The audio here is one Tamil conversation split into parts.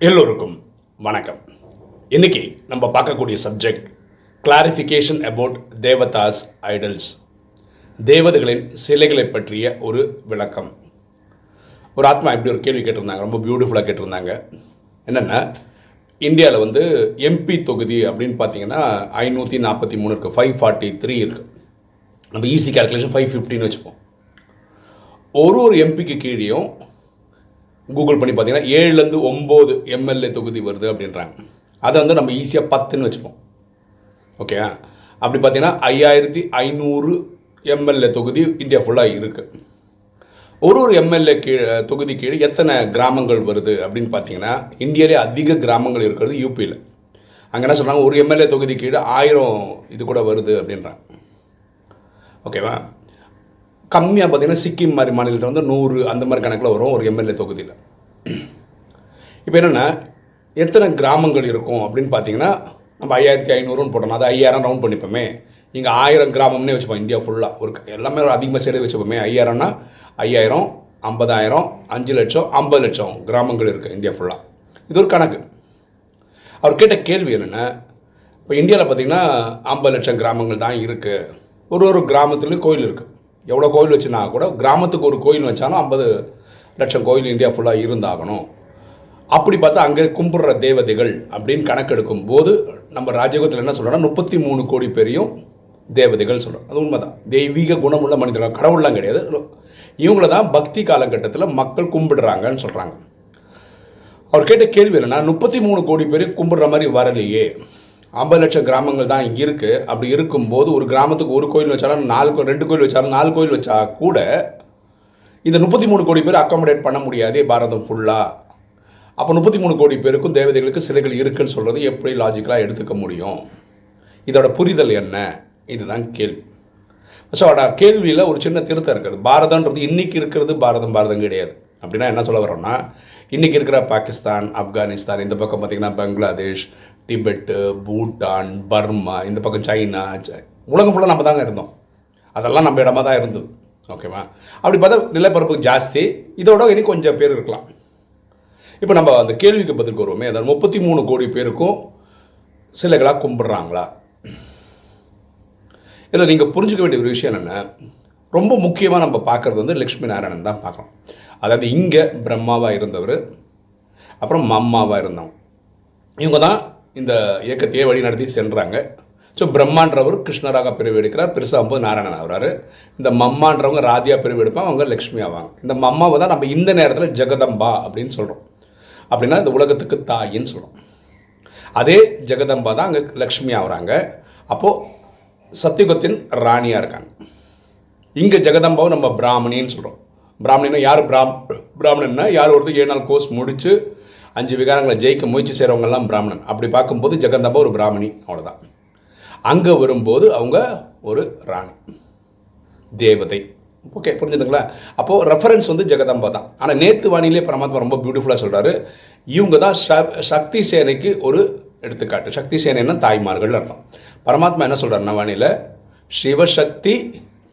எல்லோருக்கும் வணக்கம். இன்னைக்கு நம்ம பார்க்கக்கூடிய subject clarification about devatas idols தேவதைகளின் சிலைகளை பற்றிய ஒரு விளக்கம். ஒரு ஆத்மா இப்படி ஒரு கேள்வி கேட்டிருந்தாங்க ரொம்ப பியூட்டிஃபுல்லாக கேட்டிருந்தாங்க. என்னென்னா இந்தியாவில் வந்து எம்பி தொகுதி அப்படின்னு பார்த்தீங்கன்னா ஐநூற்றி நாற்பத்தி மூணு இருக்குது ஃபைவ் ஃபார்ட்டி த்ரீ இருக்குது நம்ம ஈஸி கேல்குலேஷன் ஃபைவ் ஃபிஃப்டின்னு வச்சுப்போம். ஒரு ஒரு எம்பிக்கு கீழேயும் கூகுள் பண்ணி பார்த்தீங்கன்னா ஏழுலேருந்து ஒம்பது எம்எல்ஏ தொகுதி வருது அப்படின்றாங்க. அதை வந்து நம்ம ஈஸியாக பத்துன்னு வச்சுப்போம். ஓகே அப்படி பார்த்தீங்கன்னா ஐயாயிரத்தி ஐநூறு எம்எல்ஏ தொகுதி இந்தியா ஃபுல்லாக இருக்குது ஒரு ஒரு எம்எல்ஏ கீழே தொகுதி கீழே எத்தனை கிராமங்கள் வருது அப்படின்னு பார்த்தீங்கன்னா இந்தியாவிலே அதிக கிராமங்கள் இருக்கிறது யூபியில் அங்கே என்ன சொல்கிறாங்க ஒரு எம்எல்ஏ தொகுதி கீழே ஆயிரம் இது கூட வருது அப்படின்றாங்க. ஓகேவா கம்மியாக பார்த்தீங்கன்னா சிக்கிம் மாதிரி மாநிலத்தில் வந்து நூறு அந்த மாதிரி கணக்கில் வரும் ஒரு எம்எல்ஏ தொகுதியில். இப்போ என்னென்னா எத்தனை கிராமங்கள் இருக்கும் அப்படின்னு பார்த்தீங்கன்னா நம்ம ஐயாயிரத்தி ஐநூறுன்னு போட்டோம் அது ஐயாயிரம் ரவுண்ட் பண்ணிப்போமே. இங்கே ஆயிரம் கிராமம்னே வச்சுப்போம் இந்தியா ஃபுல்லாக ஒரு எல்லாமே அதிகமாக சேர்த்து வச்சுப்போமே. ஐயாயிரம்னா ஐயாயிரம் ஐம்பதாயிரம் அஞ்சு லட்சம் ஐம்பது லட்சம் கிராமங்கள் இருக்குது இந்தியா ஃபுல்லாக இது ஒரு கணக்கு. அவர் கேட்ட கேள்வி என்னென்னா இப்போ இந்தியாவில் பார்த்தீங்கன்னா ஐம்பது லட்சம் கிராமங்கள் தான் இருக்குது ஒரு ஒரு கிராமத்துலேயும் கோயில் இருக்குது எவ்வளோ கோயில் வச்சுனா கூட கிராமத்துக்கு ஒரு கோயில் வச்சாலும் ஐம்பது லட்சம் கோயில் இந்தியா ஃபுல்லாக இருந்தாகணும். அப்படி பார்த்தா அங்கே கும்பிட்ற தேவதைகள் அப்படின்னு கணக்கெடுக்கும் போது நம்ம ராஜயோகத்தில் என்ன சொல்கிறோம்னா முப்பத்தி மூணு கோடி பேரையும் தேவதைகள் சொல்கிறோம் அது உண்மைதான். தெய்வீக குணமுள்ள மனிதர்கள் கடவுள்லாம் கிடையாது. இவங்கள தான் பக்தி காலகட்டத்தில் மக்கள் கும்பிடுறாங்கன்னு சொல்கிறாங்க அவர் கேட்ட கேள்வி என்னன்னா முப்பத்தி மூணு கோடி பேர் கும்பிடுற மாதிரி வரலையே. ஐம்பது லட்சம் கிராமங்கள் தான் இங்கே இருக்குது அப்படி இருக்கும்போது ஒரு கிராமத்துக்கு ஒரு கோயில் வச்சாலும் நாலு கோ- ரெண்டு கோயில் வச்சாலும் நாலு கோயில் வச்சா கூட இந்த முப்பத்தி மூணு கோடி பேர் அக்காமடேட் பண்ண முடியாதே பாரதம் ஃபுல்லாக அப்போ முப்பத்தி மூணு கோடி பேருக்கும் தேவதைகளுக்கு சிலைகள் இருக்குன்னு சொல்கிறது எப்படி லாஜிக்கலாக எடுத்துக்க முடியும்? இதோட புரிதல் என்ன? இதுதான் கேள்வி. ஸோ அதோட கேள்வியில் ஒரு சின்ன திருத்தம் இருக்கிறது பாரதம்ன்றது இன்றைக்கி இருக்கிறது பாரதம் பாரதம் கிடையாது. அப்படின்னா என்ன சொல்ல வரோம்னா இன்றைக்கி இருக்கிற பாகிஸ்தான் ஆப்கானிஸ்தான் இந்த பக்கம் பார்த்திங்கன்னா பங்களாதேஷ் டிபெட்டு பூட்டான் பர்மா இந்த பக்கம் சைனா உலகம் ஃபுல்லாக நம்ம தாங்க இருந்தோம். அதெல்லாம் நம்ம இடமா தான் இருந்தது. ஓகேவா அப்படி பார்த்தா நிலப்பரப்பு ஜாஸ்தி. இதோட இனி கொஞ்சம் பேர் இருக்கலாம். இப்போ நம்ம அந்த கேள்விக்கு பதில் வருவோமே. அந்த முப்பத்தி மூணு கோடி பேருக்கும் சிலைகளாக கும்பிட்றாங்களா? இதில் நீங்கள் புரிஞ்சுக்க வேண்டிய ஒரு விஷயம் என்னென்ன ரொம்ப முக்கியமாக நம்ம பார்க்குறது வந்து லக்ஷ்மி நாராயணன் தான் பார்க்குறோம் அதாவது இங்கே பிரம்மாவாக இருந்தவர் அப்புறம் மம்மாவாக இருந்தவங்க இவங்க தான் இந்த இயக்கத்தையே வழி நடத்தி சென்றாங்க. ஸோ பிரம்மான்றவர் கிருஷ்ணராக பிரிவு எடுக்கிறார் பெருசாகும்போது நாராயணன் ஆகிறாரு. இந்த மம்மான்றவங்க ராதியா பிரிவு எடுப்பாங்க அவங்க லக்ஷ்மி ஆவாங்க. இந்த மம்மாவை தான் நம்ம இந்த நேரத்தில் ஜெகதம்பா அப்படின்னு சொல்கிறோம் அப்படின்னா இந்த உலகத்துக்கு தாயின்னு சொல்கிறோம் அதே ஜெகதம்பா தான் அங்கே லக்ஷ்மி ஆகுறாங்க. அப்போது சத்தியுகத்தின் ராணியாக இருக்காங்க. இங்கே ஜெகதம்பாவை நம்ம பிராமணின்னு சொல்கிறோம் பிராமணின்னா யார்? பிராம் பிராமணன்னா யார் ஒருத்தர் ஏழு நாள் கோர்ஸ் முடித்து அஞ்சு விகாரங்களை ஜெயிக்க முயற்சி செய்கிறவங்கெல்லாம் பிராமணன். அப்படி பார்க்கும்போது ஜெகதம்பா ஒரு பிராமணி அவ்வளோதான் அங்கே வரும்போது அவங்க ஒரு ராணி தேவதை. ஓகே புரிஞ்சுதுங்களா? அப்போது ரெஃபரன்ஸ் வந்து ஜெகதம்பா தான். ஆனால் நேத்து வாணியிலே பரமாத்மா ரொம்ப பியூட்டிஃபுல்லாக சொல்கிறாரு இவங்க தான் சக்தி சேனைக்கு ஒரு எடுத்துக்காட்டு. சக்தி சேனைன்னா தாய்மார்கள் அர்த்தம். பரமாத்மா என்ன சொல்கிறாருன்னா வாணியில் சிவசக்தி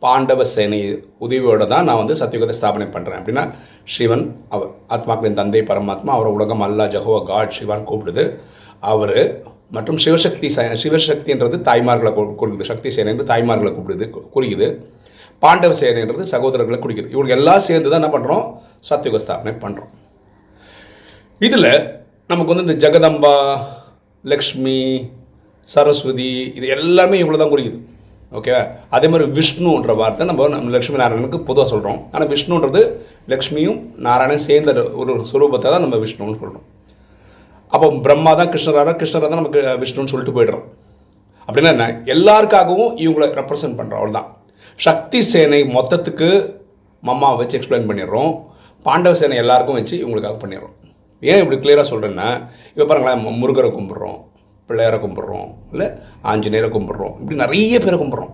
பாண்டவ சேனை உதவியோடு தான் நான் வந்து சத்தியுகத்தை ஸ்தாபனை பண்ணுறேன் அப்படின்னா சிவன் அவர் ஆத்மாக்களின் தந்தை பரமாத்மா அவர் உலகம் அல்லா ஜஹோ காட் சிவான் கூப்பிடுது. அவர் மற்றும் சிவசக்தி ச- சிவசக்தின்றது தாய்மார்களை கு- குறிக்குது. சக்தி சேனைன்றது தாய்மார்களை கூப்பிடுது குறியுது குறிக்குது. பாண்டவ சேனைன்றது சகோதரர்களை குறிக்குது. இவங்க எல்லாம் சேர்ந்து தான் என்ன பண்ணுறோம் சத்தியுக ஸ்தாபனை பண்ணுறோம் இதில் நமக்கு வந்து இந்த ஜெகதம்பா லக்ஷ்மி சரஸ்வதி இது எல்லாமே இவ்வளோ தான் குறிக்குது. ஓகே அதே மாதிரி விஷ்ணுன்ற வார்த்தை நம்ம நம்ம லக்ஷ்மி நாராயணனுக்கு பொதுவாக சொல்கிறோம் ஆனால் விஷ்ணுன்றது லக்ஷ்மியும் நாராயணன் சேர்ந்த ஒரு சுரூபத்தை தான் நம்ம விஷ்ணுன்னு சொல்கிறோம் அப்போ பிரம்மா தான் கிருஷ்ணராக கிருஷ்ணராக தான் நமக்கு விஷ்ணுன்னு சொல்லிட்டு போயிடுறோம். அப்படின்னா என்ன? எல்லாருக்காகவும் இவங்களை ரெப்ரசன்ட் பண்ணுறோம் அவ்வளோதான் சக்தி சேனை மொத்தத்துக்கு மம்மாவை வச்சு எக்ஸ்பிளைன் பண்ணிடுறோம். பாண்டவ சேனை எல்லாருக்கும் வச்சு இவங்களுக்காக பண்ணிடுறோம். ஏன் இப்படி கிளியராக சொல்கிறேன்னா இப்போ பாருங்களேன் முருகரை கும்பிட்றோம். பிள்ளையாரை கும்பிட்றோம் இல்லை ஆஞ்சநேயரை கும்பிட்றோம் இப்படி நிறைய பேரை கும்பிட்றோம்.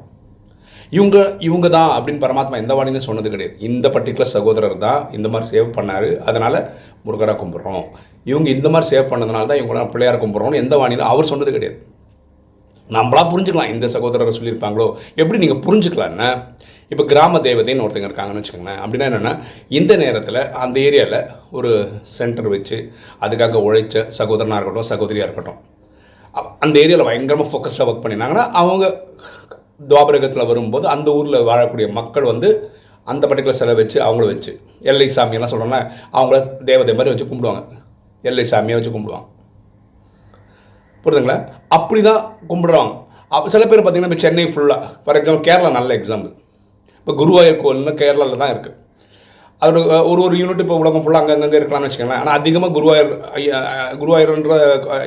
இவங்க இவங்க தான் அப்படின்னு பரமாத்மா எந்த வாணின்னு சொன்னது கிடையாது. இந்த பர்டிகுலர் சகோதரர் தான் இந்த மாதிரி சேவ் பண்ணார் அதனால் முருகரை கும்பிட்றோம். இவங்க இந்த மாதிரி சேவ் பண்ணதுனால தான் இவங்களாம் பிள்ளையாரை கும்பிட்றோம்னு எந்த வாணியிலும் அவர் சொன்னது கிடையாது. நம்மளா புரிஞ்சுக்கலாம் இந்த சகோதரர் சொல்லியிருப்பாங்களோ எப்படி நீங்கள் புரிஞ்சுக்கலாம்னா இப்போ கிராம தேவதைன்னு ஒருத்தங்க இருக்காங்கன்னு வச்சுக்கோங்களேன். அப்படின்னா என்னென்னா இந்த நேரத்தில் அந்த ஏரியாவில் ஒரு சென்டர் வச்சு அதுக்காக உழைச்ச சகோதரனாக இருக்கட்டும் சகோதரியாக இருக்கட்டும் அந்த ஏரியாவில் பயங்கரமாக ஃபோக்கஸ்டாக ஒர்க் பண்ணினாங்கன்னா அவங்க துவாபரகத்தில் வரும்போது அந்த ஊரில் வாழக்கூடிய மக்கள் வந்து அந்த பர்டிகுலர் சிலை வச்சு அவங்கள வச்சு எல்லை சாமியெல்லாம் சொல்கிறோன்னா அவங்கள தேவதை மாதிரி வச்சு கும்பிடுவாங்க. எல்லை சாமியை வச்சு கும்பிடுவாங்க. புரியுதுங்களா? அப்படி தான் கும்பிடுறாங்க. அப்போ சில பேர் பார்த்தீங்கன்னா இப்போ சென்னை ஃபுல்லாக ஃபார் எக்ஸாம்பிள் கேரளா நல்ல எக்ஸாம்பிள் இப்போ குருவாயூர் கோவில்னு கேரளாவில் தான் இருக்குது அதோட ஒரு ஒரு யூனிட் இப்போ உலகம் ஃபுல்லாக அங்கங்கே இருக்கலாம்னு வச்சுக்கோங்களேன். ஆனால் அதிகமாக குருவாயூர் குருவாயூர்ன்ற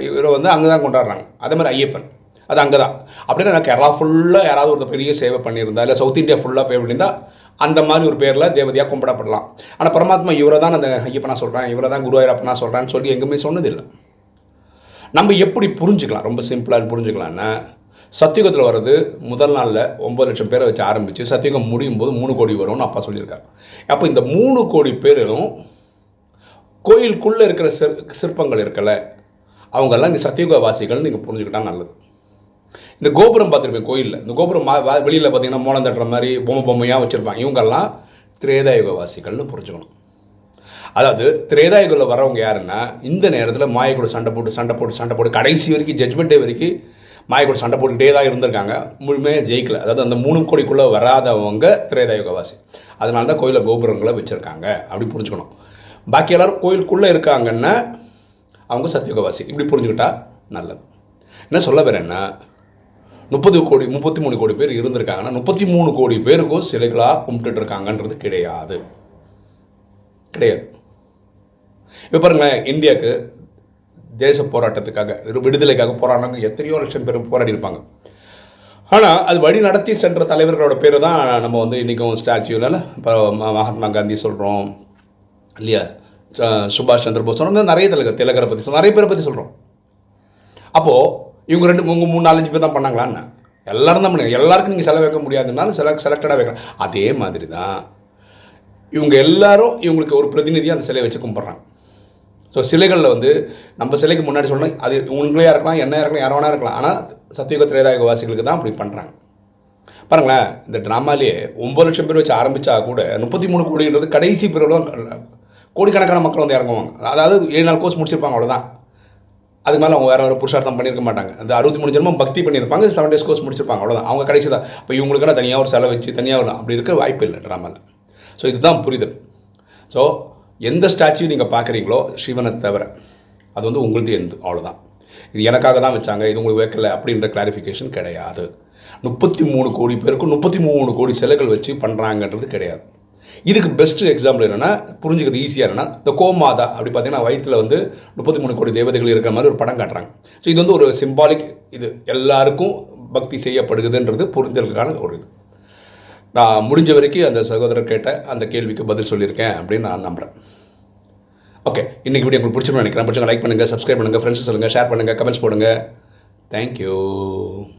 இவரை வந்து அங்கே தான் கொண்டாடுறாங்க. அதே மாதிரி ஐயப்பன். அது அங்கே தான் அப்படின்னா நான் கேரளா ஃபுல்லாக யாராவது ஒருத்தர் பெரிய சேவை பண்ணியிருந்தா இல்லை சவுத் இந்தியா ஃபுல்லாக போய் பண்ணியிருந்தா அந்த மாதிரி ஒரு பேரில் தேவதையாக கும்பிடப்படலாம். ஆனால் பரமாத்மா இவரை தான் அந்த ஐயப்பனா சொல்கிறேன் இவரை தான் குருவாயூர் அப்பனா சொல்கிறேன்னு சொல்லி எங்கேயுமே சொன்னதில்லை. நம்ம எப்படி புரிஞ்சுக்கலாம்? ரொம்ப சிம்பிளாக புரிஞ்சுக்கலாம்னா சத்தியுகத்தில் வர்றது முதல் நாளில் ஒம்பது லட்சம் பேரை வச்சு ஆரம்பித்து சத்தியுகம் முடியும் போது மூணு கோடி வரும்னு அப்பா சொல்லியிருக்காரு. அப்போ இந்த மூணு கோடி பேரும் கோயிலுக்குள்ளே இருக்கிற சிற் சிற்பங்கள் இருக்கல. அவங்கெல்லாம் இந்த சத்தியுக வாசிகள் நீங்கள் புரிஞ்சுக்கிட்டா நல்லது. இந்த கோபுரம் பார்த்துருப்பேன் கோயிலில். இந்த கோபுரம் வெளியில் பார்த்தீங்கன்னா மோளம் தட்டுற மாதிரி பொம்மை பொம்மையாக வச்சுருப்பாங்க. இவங்கெல்லாம் திரேதாயுக வாசிகள்னு புரிஞ்சுக்கணும். அதாவது திரேதாயுகத்தில் வரவங்க யாருன்னா இந்த நேரத்தில் மாயக்கூட சண்டை போட்டு சண்டை போட்டு சண்டை போட்டு கடைசி வரைக்கும் ஜட்மெண்ட் டே மாய மாயக்கூட சண்டை போட்டுக்கிட்டே தான் இருந்திருக்காங்க. முழுமையாக ஜெயிக்கல. அதாவது அந்த மூணு கோடிக்குள்ளே வராதவங்க திரேதாயுகவாசி. அதனால தான் கோயிலில் கோபுரங்களை வச்சுருக்காங்க அப்படி புரிஞ்சுக்கணும். பாக்கி எல்லோரும் கோயிலுக்குள்ளே இருக்காங்கன்னா அவங்க சத்தியுகவாசி. இப்படி புரிஞ்சுக்கிட்டா நல்லது. என்ன சொல்ல வரேன்னா முப்பது கோடி முப்பத்தி மூணு கோடி பேர் இருந்திருக்காங்கன்னா முப்பத்தி மூணு கோடி பேருக்கும் சிலைகளாக கும்பிட்டுட்டு இருக்காங்கன்றது கிடையாது. கிடையாது. இப்போ பாருங்களேன் இந்தியாவுக்கு தேச போராட்டத்துக்காக விடுதலைக்காக போராடினாங்க. எத்தனையோ லட்சம் பேர் போராடி இருப்பாங்க. ஆனால் அது வழி நடத்தி சென்ற தலைவர்களோட பேர் தான் நம்ம வந்து இன்றைக்கும் ஸ்டாச்சுவில் இப்போ ம- மகாத்மா காந்தி சொல்கிறோம் இல்லையா? சுபாஷ் சந்திர போஸ் சொல்கிறோம் நிறைய தலைவர் திலகரை பற்றி சொல்றோம் நிறைய பேரை பற்றி சொல்கிறோம் அப்போது இவங்க ரெண்டு மூணு மூணு நாலஞ்சு பேர் தான் பண்ணாங்களான்னு எல்லோரும் தான் பண்ணுங்க. எல்லாருக்கும் நீங்கள் செலவு வைக்க முடியாதுனாலும் செலக்ட் செலக்டடாக வைக்கலாம் அதே மாதிரி தான் இவங்க எல்லாரும் இவங்களுக்கு ஒரு பிரதிநிதியாக அந்த சிலையை வச்சு கும்பிட்றாங்க. ஸோ சிலைகளில் வந்து நம்ம சிலைக்கு முன்னாடி சொன்னோம் அது உங்களையாக இருக்கலாம் என்ன இருக்கலாம் யாரோ இருக்கலாம். ஆனால் சத்தியுக திரேதாயுக வாசிகளுக்கு தான் அப்படி பண்ணுறாங்க பாருங்களேன் இந்த ட்ராமாலேயே ஒம்பது லட்சம் பேர் வச்சு ஆரம்பித்தா கூட முப்பத்தி மூணு கோடின்றது கடைசி பிறகு கோடிக்கணக்கான மக்கள் வந்து இறங்குவாங்க. அதாவது ஏழு நாள் கோர்ஸ் முடிச்சிருப்பாங்க அவ்வளோதான் அதுக்கு மேலே அவங்க வேறு ஒரு புருஷார்த்தம் பண்ணியிருக்க மாட்டாங்க. அந்த அறுபத்தி மூணு ஜென்மம் பக்தி பண்ணியிருப்பாங்க செவன் டேஸ் கோர்ஸ் முடிச்சிருப்பாங்க அவ்வளோதான் அவங்க கடைசி தான். இப்போ இவங்களுக்கெல்லாம் தனியாக ஒரு செலவு வச்சு தனியாக வரும் அப்படி இருக்க வாய்ப்பு இல்லை ட்ராமாவில் ஸோ இதுதான் புரிதல். ஸோ எந்த ஸ்டாச்சு நீங்கள் பார்க்குறீங்களோ சிவனை தவிர அது வந்து உங்களுது எந்த அவ்வளோதான் இது எனக்காக தான் வச்சாங்க இது உங்களுக்கு வைக்கல அப்படின்ற கிளாரிஃபிகேஷன் கிடையாது. முப்பத்தி மூணு கோடி பேருக்கும் முப்பத்தி மூணு கோடி சிலைகள் வச்சு பண்ணுறாங்கன்றது கிடையாது. இதுக்கு பெஸ்ட்டு எக்ஸாம்பிள் என்னென்னா புரிஞ்சுக்கிறது ஈஸியாக என்னென்னா இந்த கோமாதா அப்படி பார்த்தீங்கன்னா வயிற்றில் வந்து முப்பத்தி மூணு கோடி தேவதைகள் இருக்கிற மாதிரி ஒரு படம் காட்டுறாங்க. ஸோ இது வந்து ஒரு சிம்பாலிக் இது எல்லாருக்கும் பக்தி செய்யப்படுகிறதுன்றது புரிதலுக்கான ஒரு இது. நான் முடிஞ்ச வரைக்கும் அந்த சகோதரர் கேட்ட அந்த கேள்விக்கு பதில் சொல்லியிருக்கேன் அப்படின்னு நான் நம்புகிறேன் ஓகே இன்றைக்கி வீடியோ உங்களுக்கு பிடிச்சிருன்னு நினைக்கிறேன். பிடிச்சவங்க லைக் பண்ணுங்கள் சப்ஸ்கிரைப் பண்ணுங்கள் ஃப்ரெண்ட்ஸ் சொல்லுங்கள் ஷேர் பண்ணுங்கள் கமெண்ட்ஸ் போடுங்கள் தேங்க்யூ